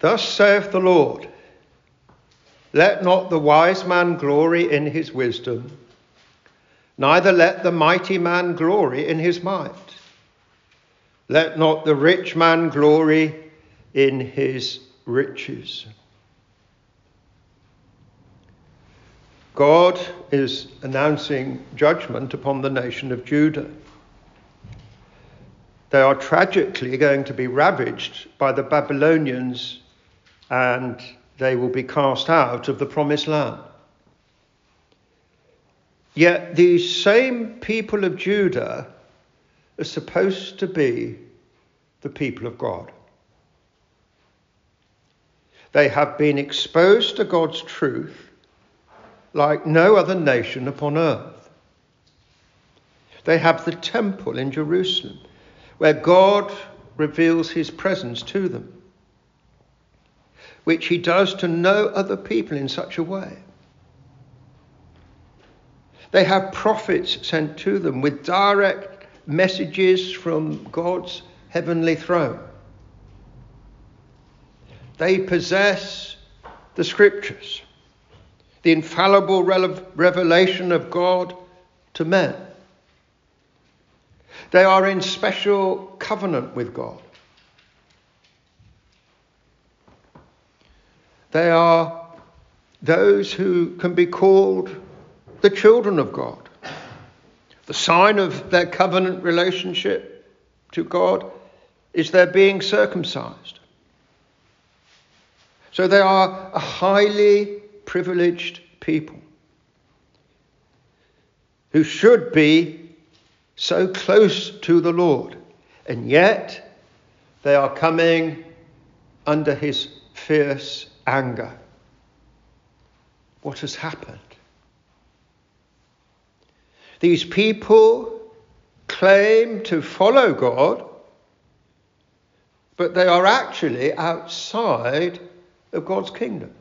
Thus saith the Lord Let not the wise man glory in his wisdom, neither let the mighty man glory in his might. Let not the rich man glory in his riches. God is announcing judgment upon the nation of Judah. They are tragically going to be ravaged by the Babylonians and they will be cast out of the promised land. Yet these same people of Judah are supposed to be the people of God. They have been exposed to God's truth like no other nation upon earth. They have the temple in Jerusalem, where God reveals his presence to them, which he does to no other people in such a way. They have prophets sent to them with direct messages from God's heavenly throne. They possess the scriptures the infallible revelation of God to men. They are in special covenant with God. They are those who can be called the children of God. The sign of their covenant relationship to God is their being circumcised. So they are a highly privileged people who should be so close to the Lord, and yet they are coming under his fierce anger. What has happened? These people claim to follow God, but they are actually outside of God's kingdom.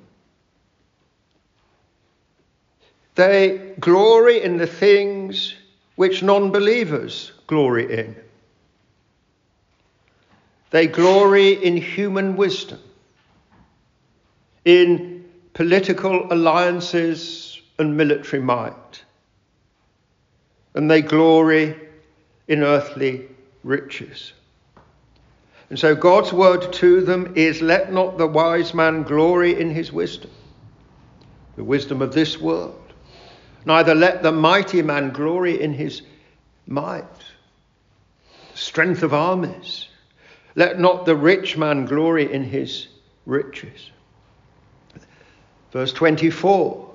They glory in the things which non believers glory in. They glory in human wisdom, in political alliances and military might. And they glory in earthly riches. And so God's word to them is let not the wise man glory in his wisdom, the wisdom of this world Neither let the mighty man glory in his might, strength of armies. Let not the rich man glory in his riches. Verse 24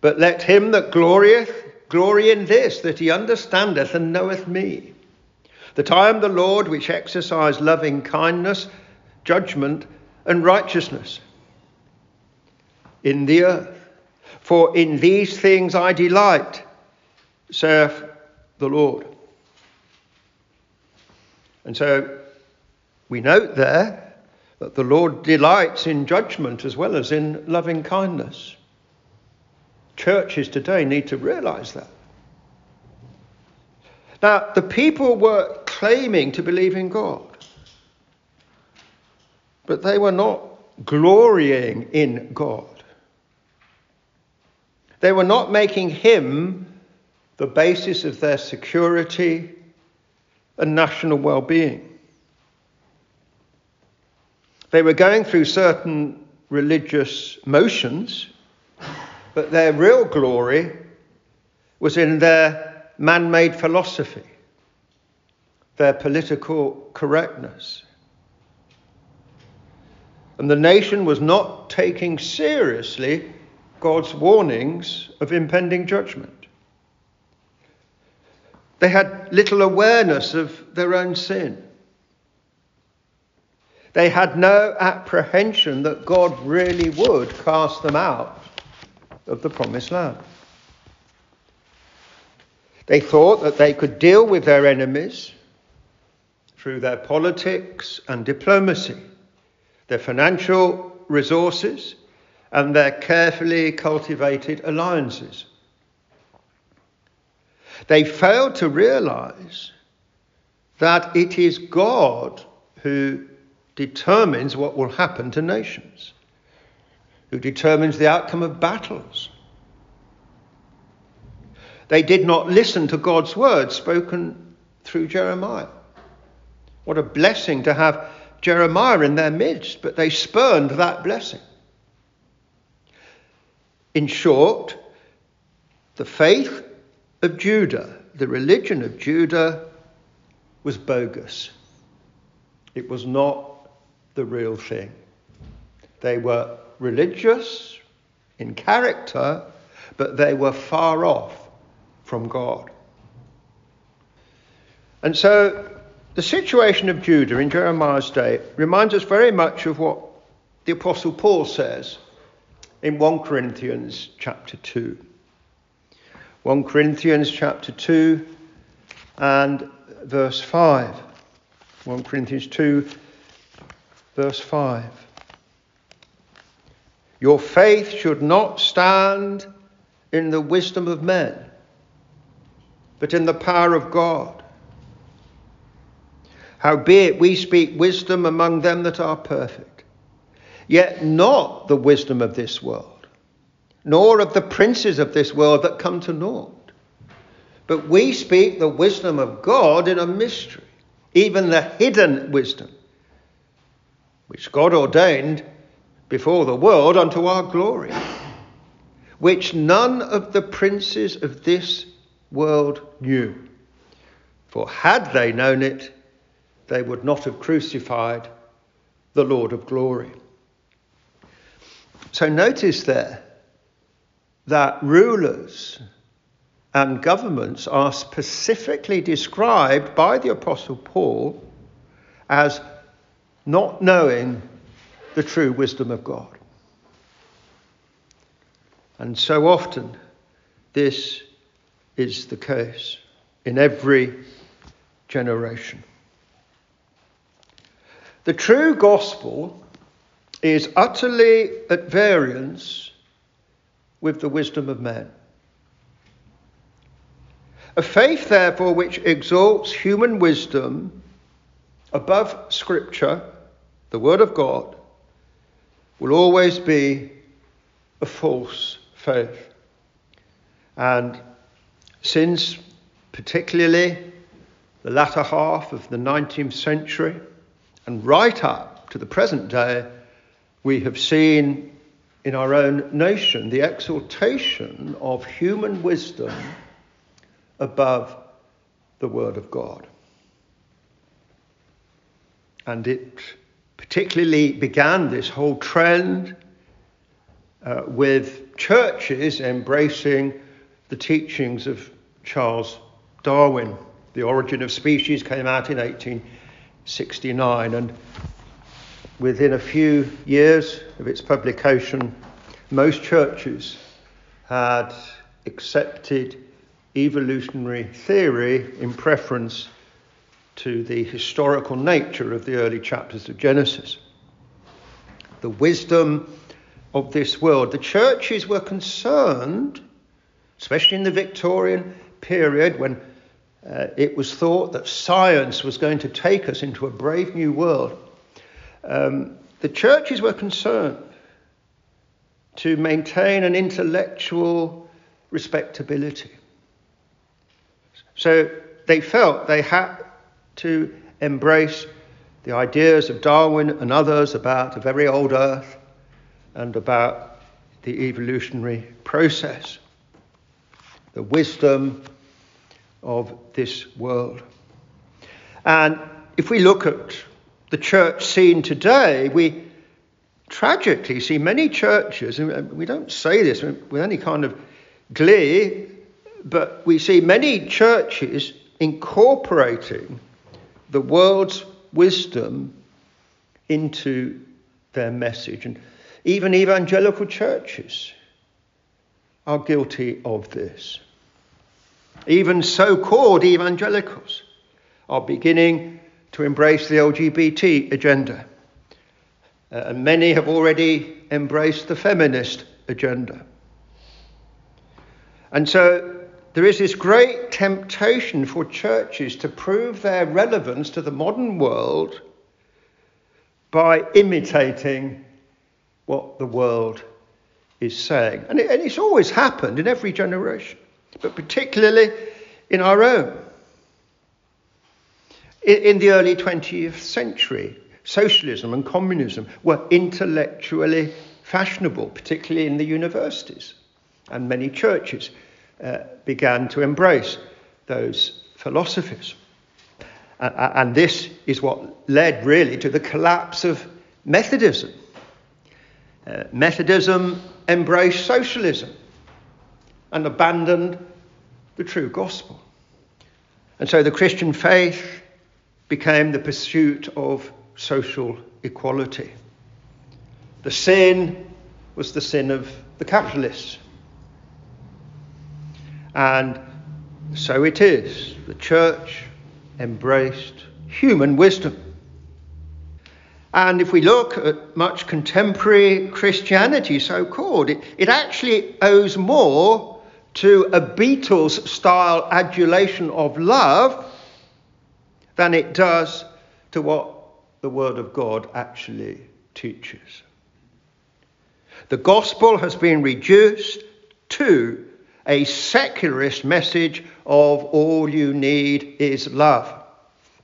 But let him that glorieth glory in this, that he understandeth and knoweth me, that I am the Lord which exercise loving kindness, judgment, and righteousness in the earth. For in these things I delight, saith the Lord. And so we note there that the Lord delights in judgment as well as in loving kindness. Churches today need to realize that. Now, the people were claiming to believe in God, but they were not glorying in God. They were not making him the basis of their security and national well being. They were going through certain religious motions, but their real glory was in their man made philosophy, their political correctness. And the nation was not taking seriously God's warnings of impending judgment. They had little awareness of their own sin. They had no apprehension that God really would cast them out of the promised land. They thought that they could deal with their enemies through their politics and diplomacy, their financial resources, and their carefully cultivated alliances. They failed to realize that it is God who determines what will happen to nations, who determines the outcome of battles. They did not listen to God's word spoken through Jeremiah. What a blessing to have Jeremiah in their midst, but they spurned that blessing. In short, the faith of Judah, the religion of Judah, was bogus. It was not the real thing. They were religious in character, but they were far off from God. And so the situation of Judah in Jeremiah's day reminds us very much of what the Apostle Paul says in 1 Corinthians chapter 2. 1 Corinthians chapter 2 and verse 5. 1 Corinthians 2, verse 5. Your faith should not stand in the wisdom of men, but in the power of God. Howbeit we speak wisdom among them that are perfect, yet not the wisdom of this world, nor of the princes of this world that come to naught. But we speak the wisdom of God in a mystery, even the hidden wisdom, which God ordained before the world unto our glory, which none of the princes of this world knew. For had they known it, they would not have crucified the Lord of glory. So notice there that rulers and governments are specifically described by the Apostle Paul as not knowing the true wisdom of God. And so often, this is the case in every generation. The true gospel is utterly at variance with the wisdom of men. A faith, therefore, which exalts human wisdom above Scripture, the Word of God, will always be a false faith. And since, particularly, the latter half of the 19th century and right up to the present day, we have seen in our own nation the exaltation of human wisdom above the Word of God. And it particularly began this whole trend uh, with churches embracing the teachings of Charles Darwin. The Origin of Species came out in 1869, and within a few years of its publication, most churches had accepted evolutionary theory in preference to the historical nature of the early chapters of Genesis. The wisdom of this world. The churches were concerned, especially in the Victorian period when uh, it was thought that science was going to take us into a brave new world. Um, the churches were concerned to maintain an intellectual respectability. So they felt they had to embrace the ideas of Darwin and others about a very old earth and about the evolutionary process, the wisdom of this world. And if we look at the church scene today, we tragically see many churches, and we don't say this with any kind of glee, but we see many churches incorporating the world's wisdom into their message. And even evangelical churches are guilty of this. Even so called evangelicals are beginning to embrace the LGBT agenda. Uh, and many have already embraced the feminist agenda. And so there is this great temptation for churches to prove their relevance to the modern world by imitating what the world is saying. And, it, and it's always happened in every generation, but particularly in our own. In, in the early 20th century, socialism and communism were intellectually fashionable, particularly in the universities, and many churches uh, began to embrace those philosophies. Uh, and this is what led really to the collapse of Methodism. Uh, Methodism embraced socialism and abandoned the true gospel. And so the Christian faith became the pursuit of social equality. The sin was the sin of the capitalists. And so it is. The church embraced human wisdom. And if we look at much contemporary Christianity, so called, it, it actually owes more to a Beatles style adulation of love than it does to what the Word of God actually teaches. The gospel has been reduced to a secularist message of all you need is love.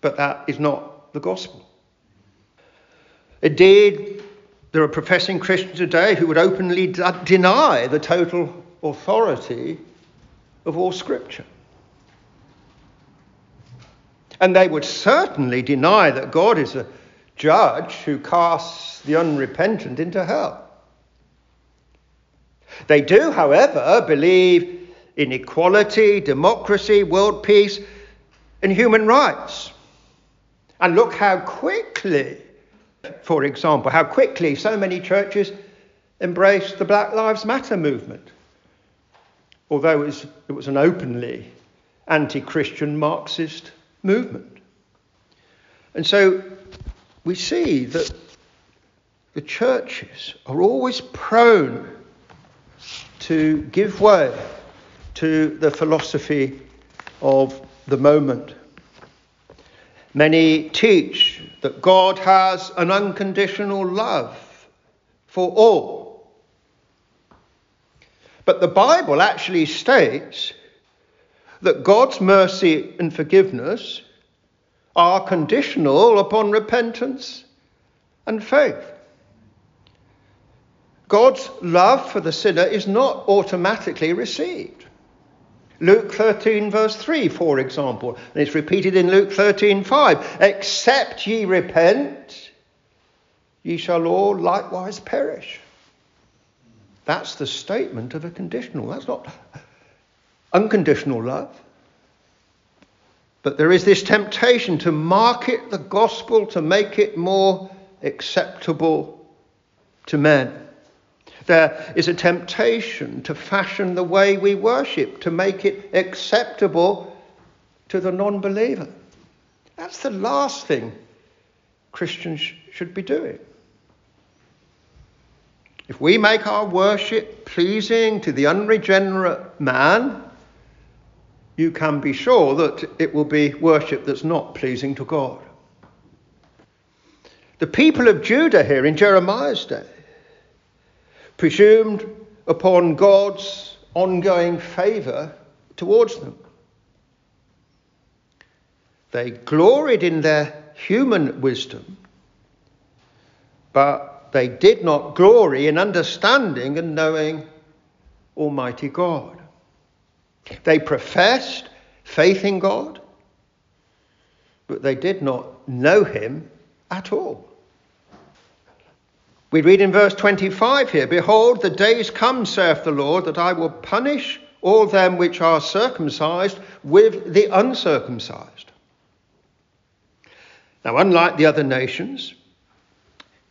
But that is not the gospel. Indeed, there are professing Christians today who would openly d- deny the total authority of all Scripture. And they would certainly deny that God is a judge who casts the unrepentant into hell. They do, however, believe in equality, democracy, world peace, and human rights. And look how quickly, for example, how quickly so many churches embraced the Black Lives Matter movement, although it was, it was an openly anti Christian Marxist movement. And so we see that the churches are always prone to give way to the philosophy of the moment. Many teach that God has an unconditional love for all. But the Bible actually states that God's mercy and forgiveness are conditional upon repentance and faith. God's love for the sinner is not automatically received. Luke 13, verse 3, for example, and it's repeated in Luke 13, 5. Except ye repent, ye shall all likewise perish. That's the statement of a conditional. That's not unconditional love. But there is this temptation to market the gospel to make it more acceptable to men. There is a temptation to fashion the way we worship, to make it acceptable to the non believer. That's the last thing Christians should be doing. If we make our worship pleasing to the unregenerate man, you can be sure that it will be worship that's not pleasing to God. The people of Judah here in Jeremiah's day presumed upon God's ongoing favour towards them. They gloried in their human wisdom, but they did not glory in understanding and knowing Almighty God. They professed faith in God, but they did not know Him at all. We read in verse 25 here Behold, the days come, saith the Lord, that I will punish all them which are circumcised with the uncircumcised. Now, unlike the other nations,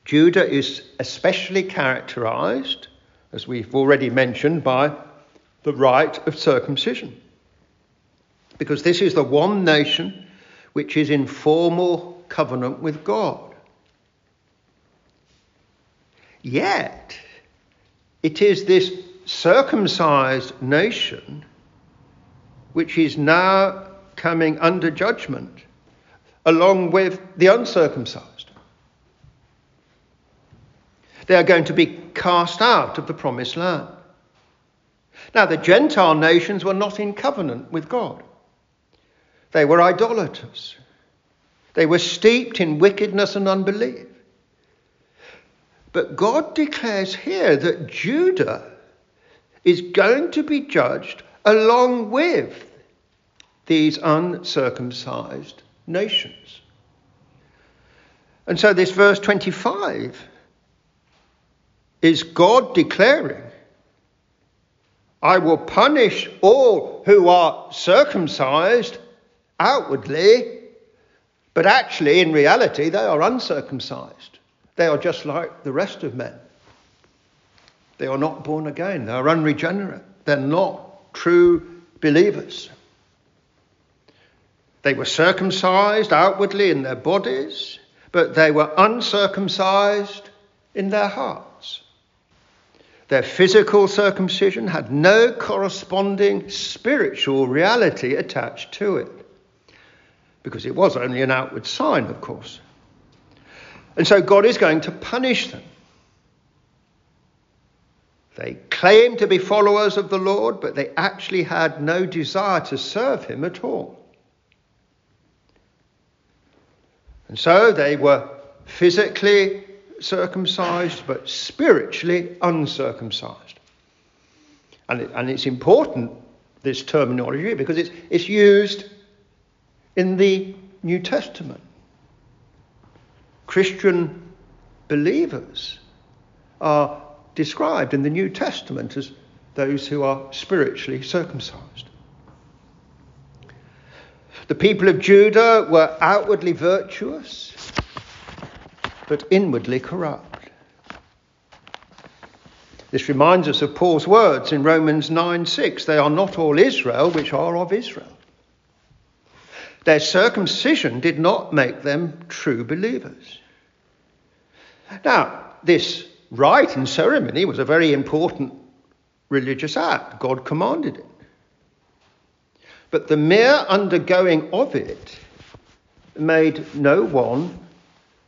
Judah is especially characterized, as we've already mentioned, by the rite of circumcision. Because this is the one nation which is in formal covenant with God. Yet, it is this circumcised nation which is now coming under judgment along with the uncircumcised. They are going to be cast out of the promised land. Now, the Gentile nations were not in covenant with God. They were idolaters. They were steeped in wickedness and unbelief. But God declares here that Judah is going to be judged along with these uncircumcised nations. And so, this verse 25 is God declaring, I will punish all who are circumcised outwardly, but actually, in reality, they are uncircumcised. They are just like the rest of men. They are not born again, they are unregenerate, they're not true believers. They were circumcised outwardly in their bodies, but they were uncircumcised in their hearts. Their physical circumcision had no corresponding spiritual reality attached to it, because it was only an outward sign, of course. And so God is going to punish them. They claimed to be followers of the Lord, but they actually had no desire to serve Him at all. And so they were physically circumcised, but spiritually uncircumcised. And, it, and it's important, this terminology, because it's, it's used in the New Testament. Christian believers are described in the New Testament as those who are spiritually circumcised. The people of Judah were outwardly virtuous, but inwardly corrupt. This reminds us of Paul's words in Romans 9 6. They are not all Israel which are of Israel. Their circumcision did not make them true believers. Now, this rite and ceremony was a very important religious act. God commanded it. But the mere undergoing of it made no one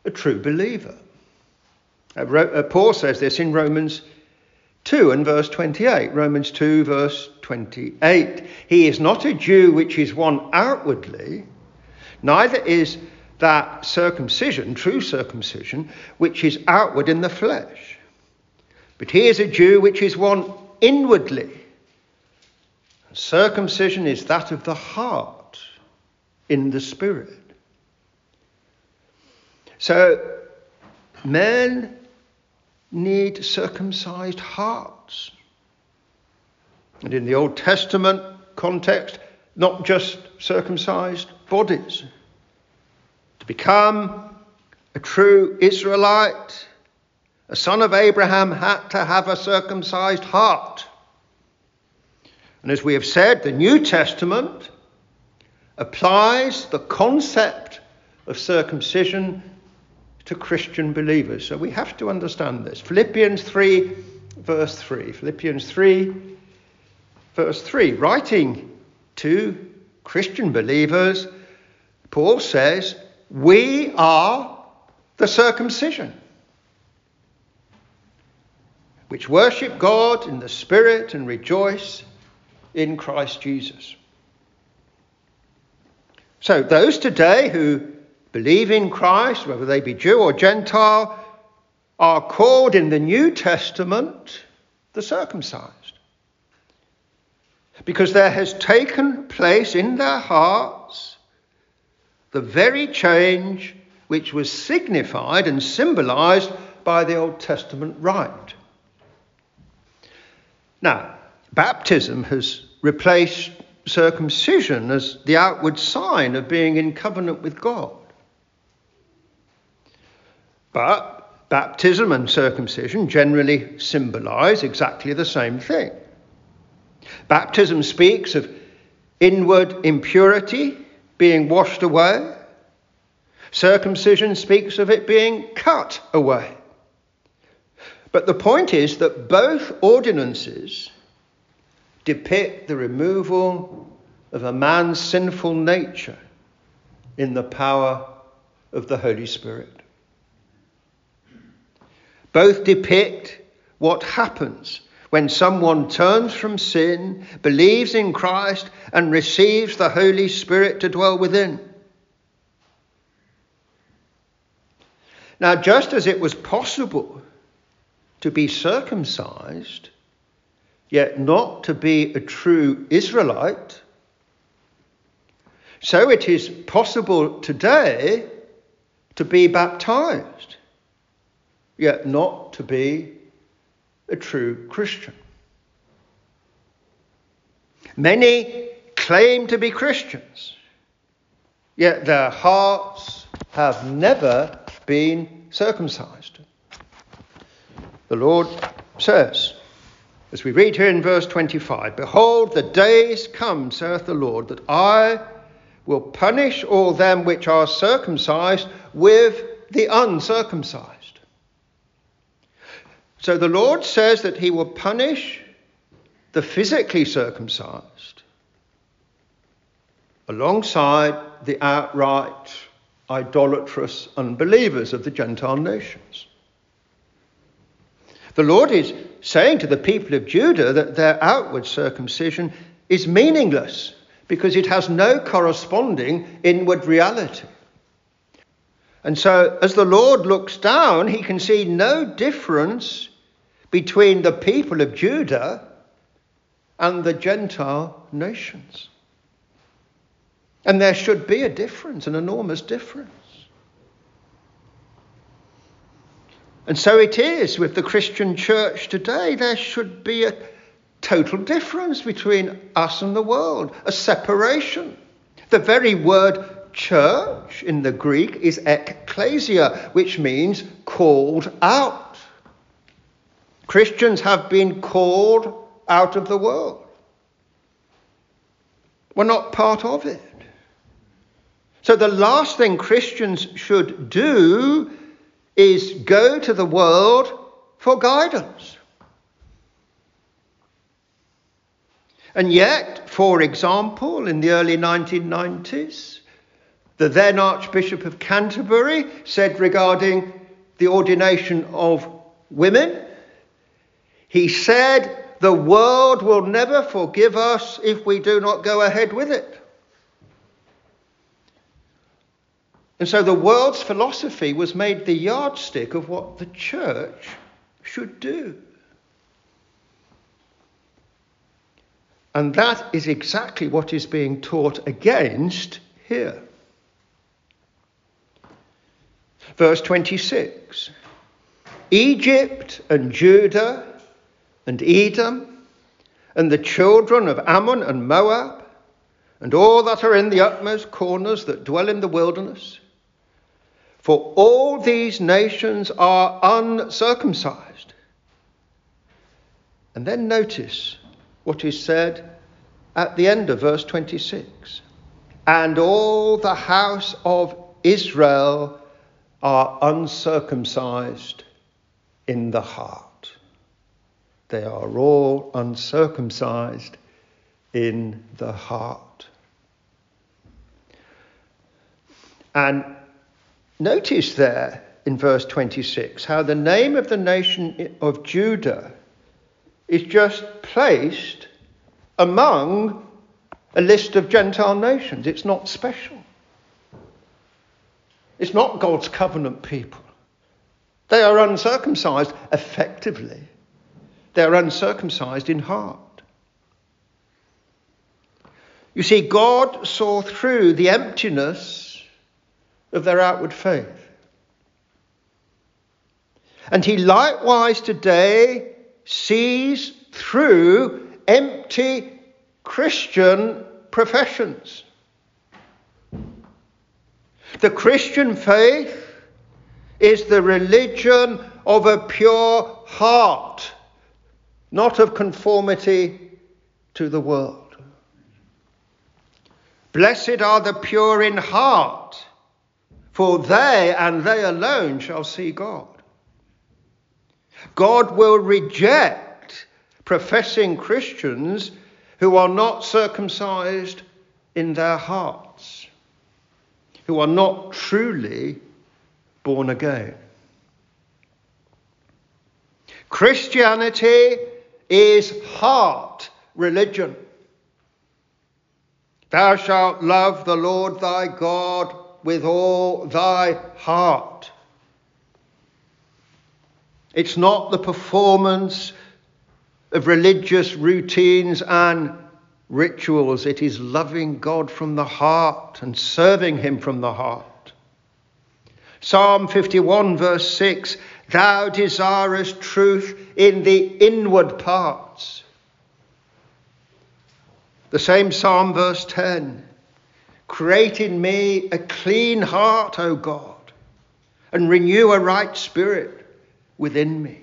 a true believer. Uh, uh, Paul says this in Romans 2 and verse 28. Romans 2, verse 28. He is not a Jew which is one outwardly, neither is that circumcision, true circumcision, which is outward in the flesh. But he is a Jew which is one inwardly. Circumcision is that of the heart in the spirit. So, men need circumcised hearts. And in the Old Testament context, not just circumcised bodies. To become a true Israelite, a son of Abraham had to have a circumcised heart. And as we have said, the New Testament applies the concept of circumcision to Christian believers. So we have to understand this. Philippians 3, verse 3. Philippians 3, verse 3. Writing to Christian believers, Paul says, We are the circumcision which worship God in the Spirit and rejoice in Christ Jesus. So, those today who believe in Christ, whether they be Jew or Gentile, are called in the New Testament the circumcised. Because there has taken place in their hearts the very change which was signified and symbolized by the Old Testament rite. Now, baptism has replaced circumcision as the outward sign of being in covenant with God. But baptism and circumcision generally symbolize exactly the same thing. Baptism speaks of inward impurity being washed away. Circumcision speaks of it being cut away. But the point is that both ordinances depict the removal of a man's sinful nature in the power of the Holy Spirit. Both depict what happens when someone turns from sin, believes in Christ, and receives the Holy Spirit to dwell within. Now, just as it was possible to be circumcised, yet not to be a true Israelite, so it is possible today to be baptized, yet not to be a true Christian. Many claim to be Christians, yet their hearts have never been circumcised. The Lord says, as we read here in verse 25, Behold, the days come, saith the Lord, that I will punish all them which are circumcised with the uncircumcised. So the Lord says that he will punish the physically circumcised alongside the outright idolatrous unbelievers of the Gentile nations. The Lord is saying to the people of Judah that their outward circumcision is meaningless because it has no corresponding inward reality. And so, as the Lord looks down, he can see no difference between the people of Judah and the Gentile nations. And there should be a difference, an enormous difference. And so it is with the Christian church today. There should be a total difference between us and the world, a separation. The very word church in the Greek is ekklesia, which means called out. Christians have been called out of the world. We're not part of it. So the last thing Christians should do is go to the world for guidance. And yet, for example, in the early 1990s, the then Archbishop of Canterbury said regarding the ordination of women he said, The world will never forgive us if we do not go ahead with it. And so the world's philosophy was made the yardstick of what the church should do. And that is exactly what is being taught against here. Verse 26 Egypt and Judah and Edom, and the children of Ammon and Moab, and all that are in the utmost corners that dwell in the wilderness. For all these nations are uncircumcised. And then notice what is said at the end of verse 26 and all the house of Israel are uncircumcised in the heart. They are all uncircumcised in the heart. And notice there in verse 26 how the name of the nation of Judah is just placed among a list of Gentile nations. It's not special. It's not God's covenant people. They are uncircumcised effectively. They're uncircumcised in heart. You see, God saw through the emptiness of their outward faith. And He likewise today sees through empty Christian professions. The Christian faith is the religion of a pure heart not of conformity to the world. Blessed are the pure in heart, for they and they alone shall see God. God will reject professing Christians who are not circumcised in their hearts, who are not truly born again. Christianity is heart religion. Thou shalt love the Lord thy God with all thy heart. It's not the performance of religious routines and rituals. It is loving God from the heart and serving Him from the heart. Psalm 51, verse 6 Thou desirest truth in the inward parts. The same Psalm, verse 10 Create in me a clean heart, O God, and renew a right spirit within me.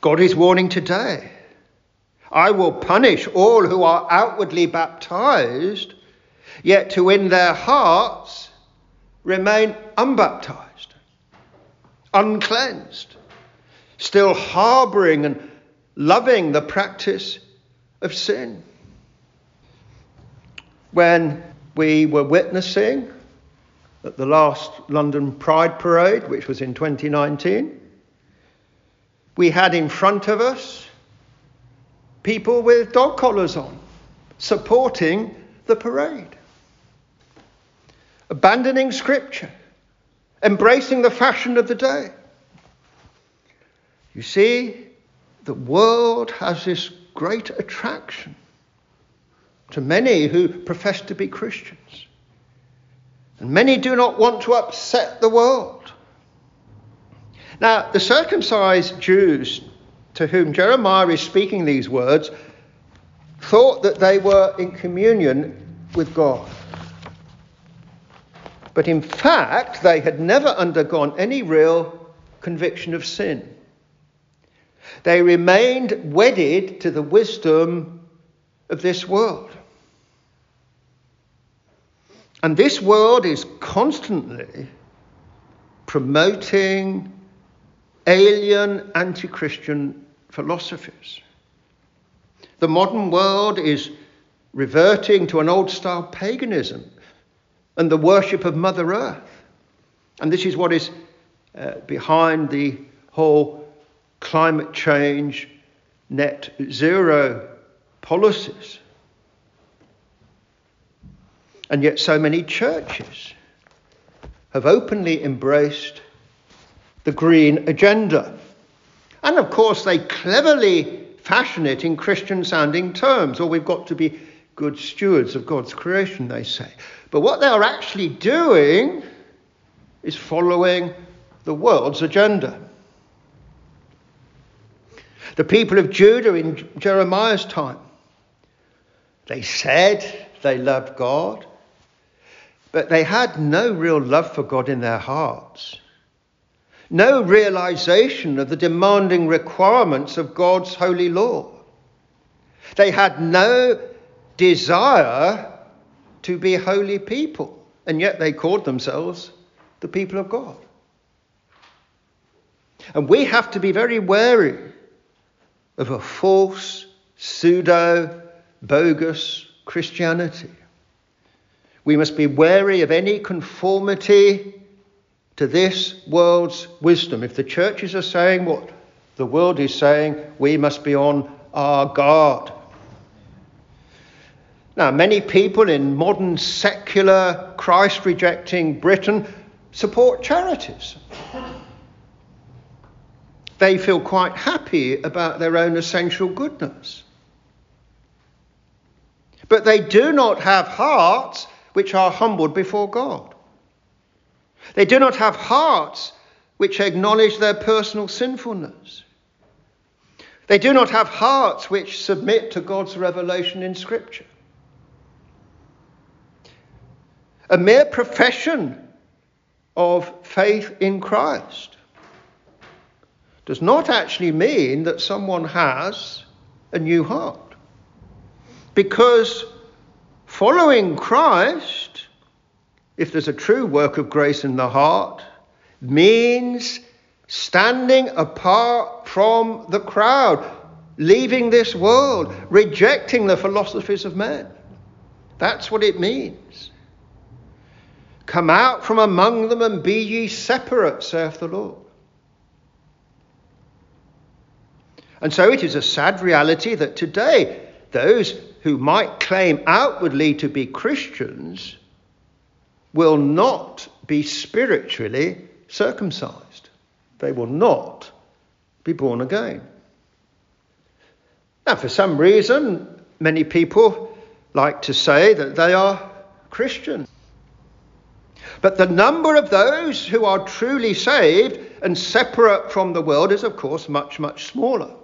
God is warning today I will punish all who are outwardly baptized, yet to in their hearts remain unbaptized, uncleansed, still harboring and loving the practice of sin. When we were witnessing at the last London Pride Parade, which was in 2019, we had in front of us people with dog collars on, supporting the parade, abandoning scripture, embracing the fashion of the day. You see, the world has this great attraction to many who profess to be Christians. And many do not want to upset the world. Now, the circumcised Jews to whom Jeremiah is speaking these words thought that they were in communion with God. But in fact, they had never undergone any real conviction of sin. They remained wedded to the wisdom of this world. And this world is constantly promoting alien anti Christian philosophies. The modern world is reverting to an old style paganism and the worship of Mother Earth. And this is what is uh, behind the whole climate change, net zero policies. And yet, so many churches have openly embraced the green agenda. And of course, they cleverly fashion it in Christian sounding terms, or we've got to be good stewards of God's creation, they say. But what they are actually doing is following the world's agenda. The people of Judah in Jeremiah's time, they said they loved God, but they had no real love for God in their hearts no realization of the demanding requirements of God's holy law. They had no desire to be holy people, and yet they called themselves the people of God. And we have to be very wary of a false, pseudo, bogus Christianity. We must be wary of any conformity to this world's wisdom. If the churches are saying what the world is saying, we must be on our guard. Now, many people in modern secular, Christ rejecting Britain support charities. They feel quite happy about their own essential goodness. But they do not have hearts which are humbled before God. They do not have hearts which acknowledge their personal sinfulness. They do not have hearts which submit to God's revelation in Scripture. A mere profession of faith in Christ does not actually mean that someone has a new heart. Because following Christ if there's a true work of grace in the heart, means standing apart from the crowd, leaving this world, rejecting the philosophies of men. That's what it means. Come out from among them and be ye separate, saith the Lord. And so it is a sad reality that today those who might claim outwardly to be Christians will not be spiritually circumcised. They will not be born again. Now, for some reason, many people like to say that they are Christians. But the number of those who are truly saved and separate from the world is, of course, much, much smaller.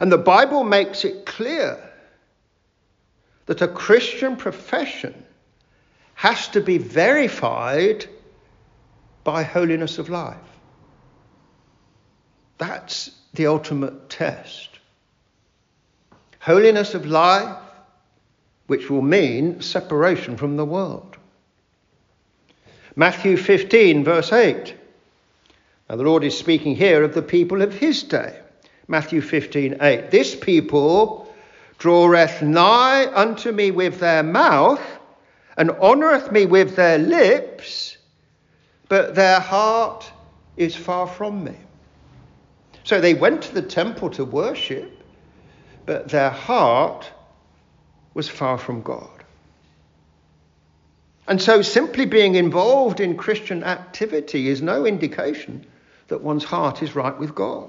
And the Bible makes it clear that a Christian profession has to be verified by holiness of life. That's the ultimate test. Holiness of life, which will mean separation from the world. Matthew 15, verse 8. Now, the Lord is speaking here of the people of his day. Matthew 15, 8. This people draweth nigh unto me with their mouth, and honoureth me with their lips, but their heart is far from me. So they went to the temple to worship, but their heart was far from God. And so simply being involved in Christian activity is no indication that one's heart is right with God.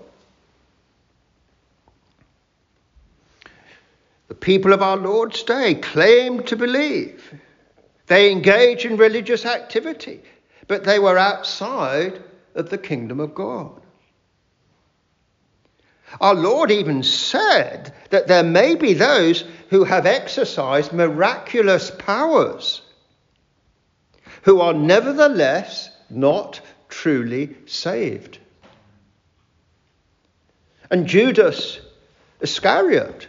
The people of our Lord's day claimed to believe. They engaged in religious activity, but they were outside of the kingdom of God. Our Lord even said that there may be those who have exercised miraculous powers who are nevertheless not truly saved. And Judas Iscariot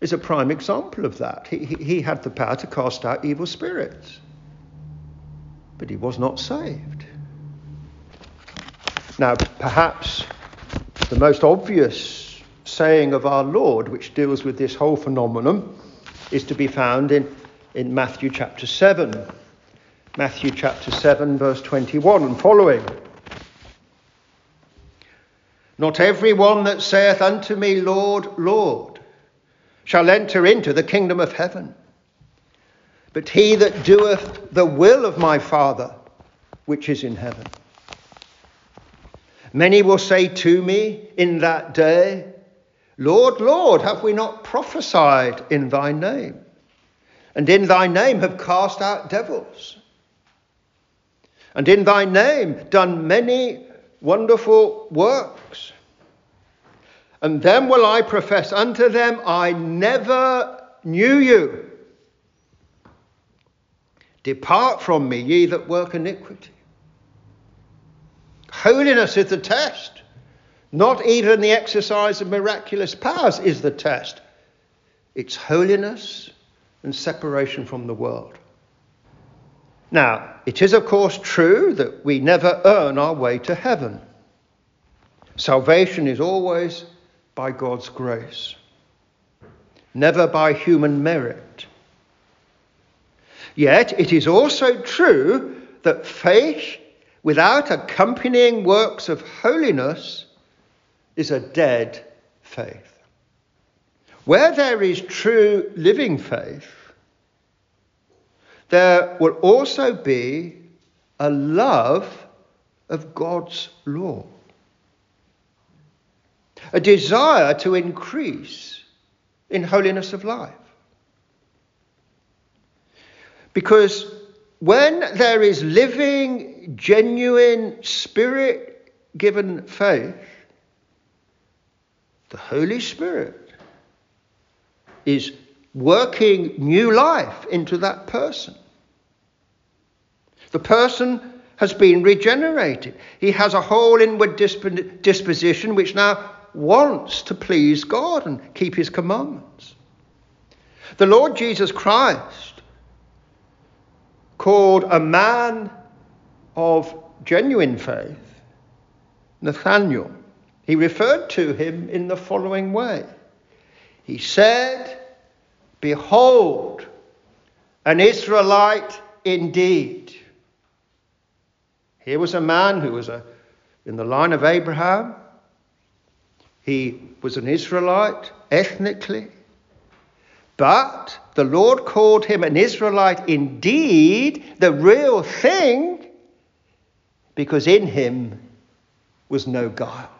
is a prime example of that. He, he had the power to cast out evil spirits, but he was not saved. Now, perhaps the most obvious saying of our Lord, which deals with this whole phenomenon, is to be found in, in Matthew chapter 7. Matthew chapter 7, verse 21 and following. Not every one that saith unto me, Lord, Lord, shall enter into the kingdom of heaven, but he that doeth the will of my Father which is in heaven. Many will say to me in that day, Lord, Lord, have we not prophesied in thy name? And in thy name have cast out devils? And in thy name done many wonderful works? And then will I profess unto them, I never knew you. Depart from me, ye that work iniquity. Holiness is the test. Not even the exercise of miraculous powers is the test. It's holiness and separation from the world. Now, it is of course true that we never earn our way to heaven. Salvation is always by God's grace, never by human merit. Yet it is also true that faith without accompanying works of holiness is a dead faith. Where there is true living faith, there will also be a love of God's law, a desire to increase in holiness of life. Because when there is living, genuine, spirit given faith, the Holy Spirit is working new life into that person. The person has been regenerated. He has a whole inward disposition which now wants to please God and keep his commandments. The Lord Jesus Christ called a man of genuine faith, Nathanael. He referred to him in the following way He said, Behold, an Israelite indeed. Here was a man who was a, in the line of Abraham, He was an Israelite ethnically, but the Lord called him an Israelite indeed, the real thing, because in him was no guile.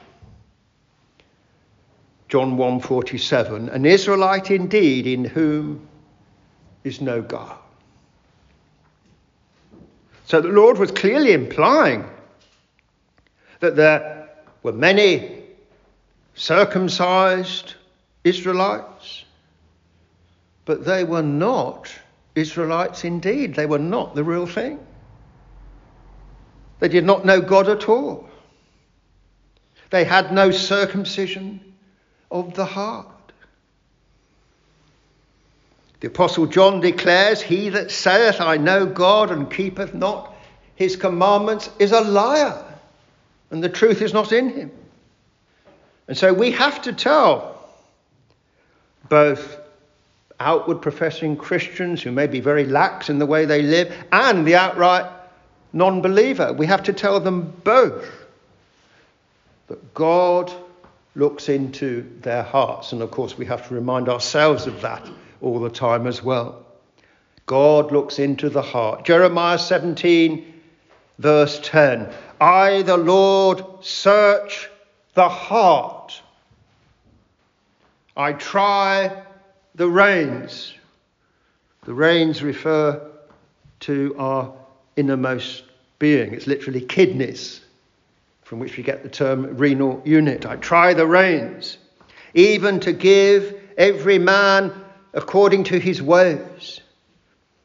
John 1:47 An Israelite indeed in whom is no guile. So the Lord was clearly implying that there were many circumcised Israelites, but they were not Israelites indeed. They were not the real thing. They did not know God at all. They had no circumcision of the heart. The Apostle John declares, He that saith, I know God, and keepeth not his commandments, is a liar, and the truth is not in him. And so we have to tell both outward professing Christians who may be very lax in the way they live and the outright non believer, we have to tell them both that God looks into their hearts. And of course, we have to remind ourselves of that all the time as well. God looks into the heart. Jeremiah 17, verse 10 I, the Lord, search the heart. I try the reins. The reins refer to our innermost being. It's literally kidneys, from which we get the term renal unit. I try the reins, even to give every man according to his ways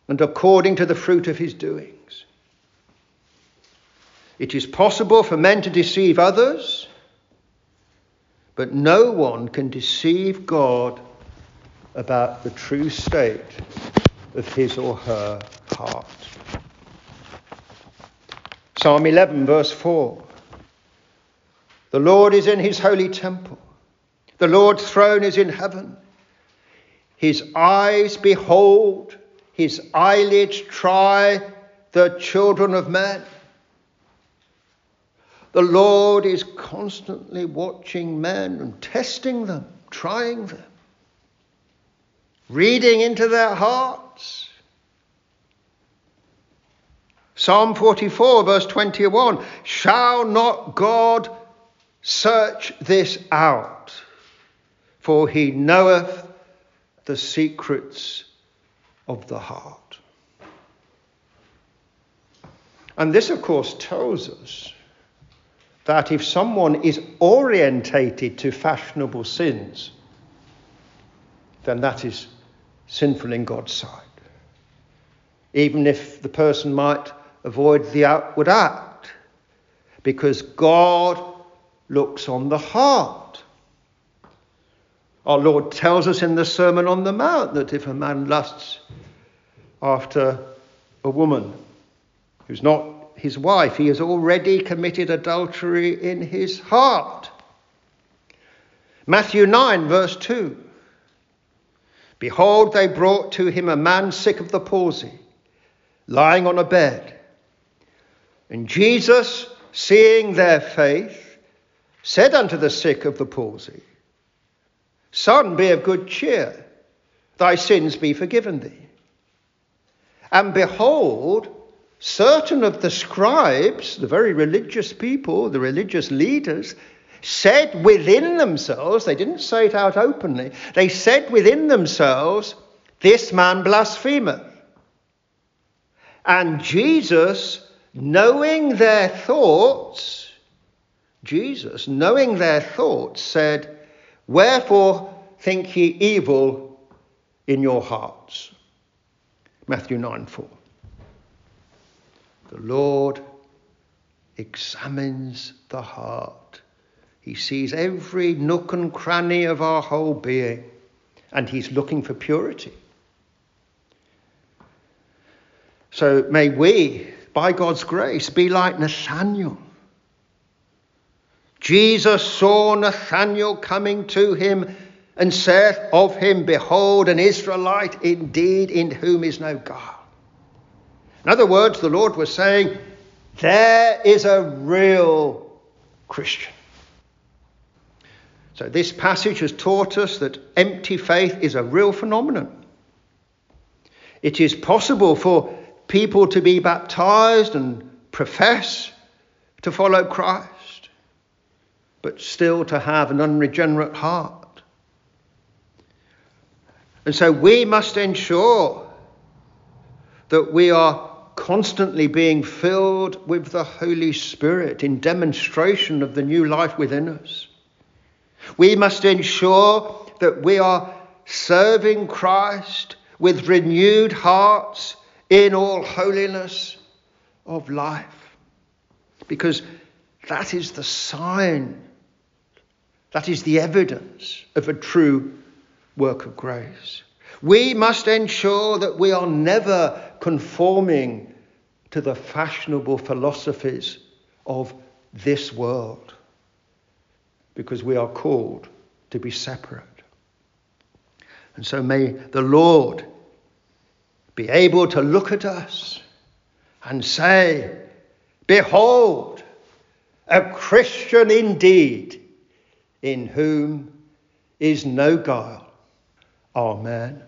and according to the fruit of his doings. It is possible for men to deceive others, but no one can deceive God about the true state of his or her heart. Psalm 11, verse 4. The Lord is in his holy temple. The Lord's throne is in heaven. His eyes behold, his eyelids try the children of men. The Lord is constantly watching men and testing them, trying them, reading into their hearts. Psalm 44, verse 21 Shall not God search this out? For he knoweth the secrets of the heart. And this, of course, tells us that if someone is orientated to fashionable sins, then that is sinful in God's sight. Even if the person might avoid the outward act, because God looks on the heart. Our Lord tells us in the Sermon on the Mount that if a man lusts after a woman who's not his wife, he has already committed adultery in his heart. Matthew 9, verse 2. Behold, they brought to him a man sick of the palsy, lying on a bed. And Jesus, seeing their faith, said unto the sick of the palsy, Son, be of good cheer, thy sins be forgiven thee. And behold, certain of the scribes, the very religious people, the religious leaders, said within themselves, they didn't say it out openly, they said within themselves, This man blasphemeth. And Jesus, knowing their thoughts, Jesus, knowing their thoughts, said, Wherefore think ye evil in your hearts? Matthew 9 4. The Lord examines the heart. He sees every nook and cranny of our whole being, and He's looking for purity. So may we, by God's grace, be like Nathanael Jesus saw Nathanael coming to him and saith of him, Behold, an Israelite indeed, in whom is no guile. In other words, the Lord was saying, There is a real Christian. So, this passage has taught us that empty faith is a real phenomenon. It is possible for people to be baptized and profess to follow Christ, but still to have an unregenerate heart. And so we must ensure that we are constantly being filled with the Holy Spirit in demonstration of the new life within us. We must ensure that we are serving Christ with renewed hearts in all holiness of life. Because that is the sign, that is the evidence of a true work of grace. We must ensure that we are never conforming to the fashionable philosophies of this world because we are called to be separate. And so may the Lord be able to look at us and say, Behold, a Christian indeed, in whom is no guile. Amen.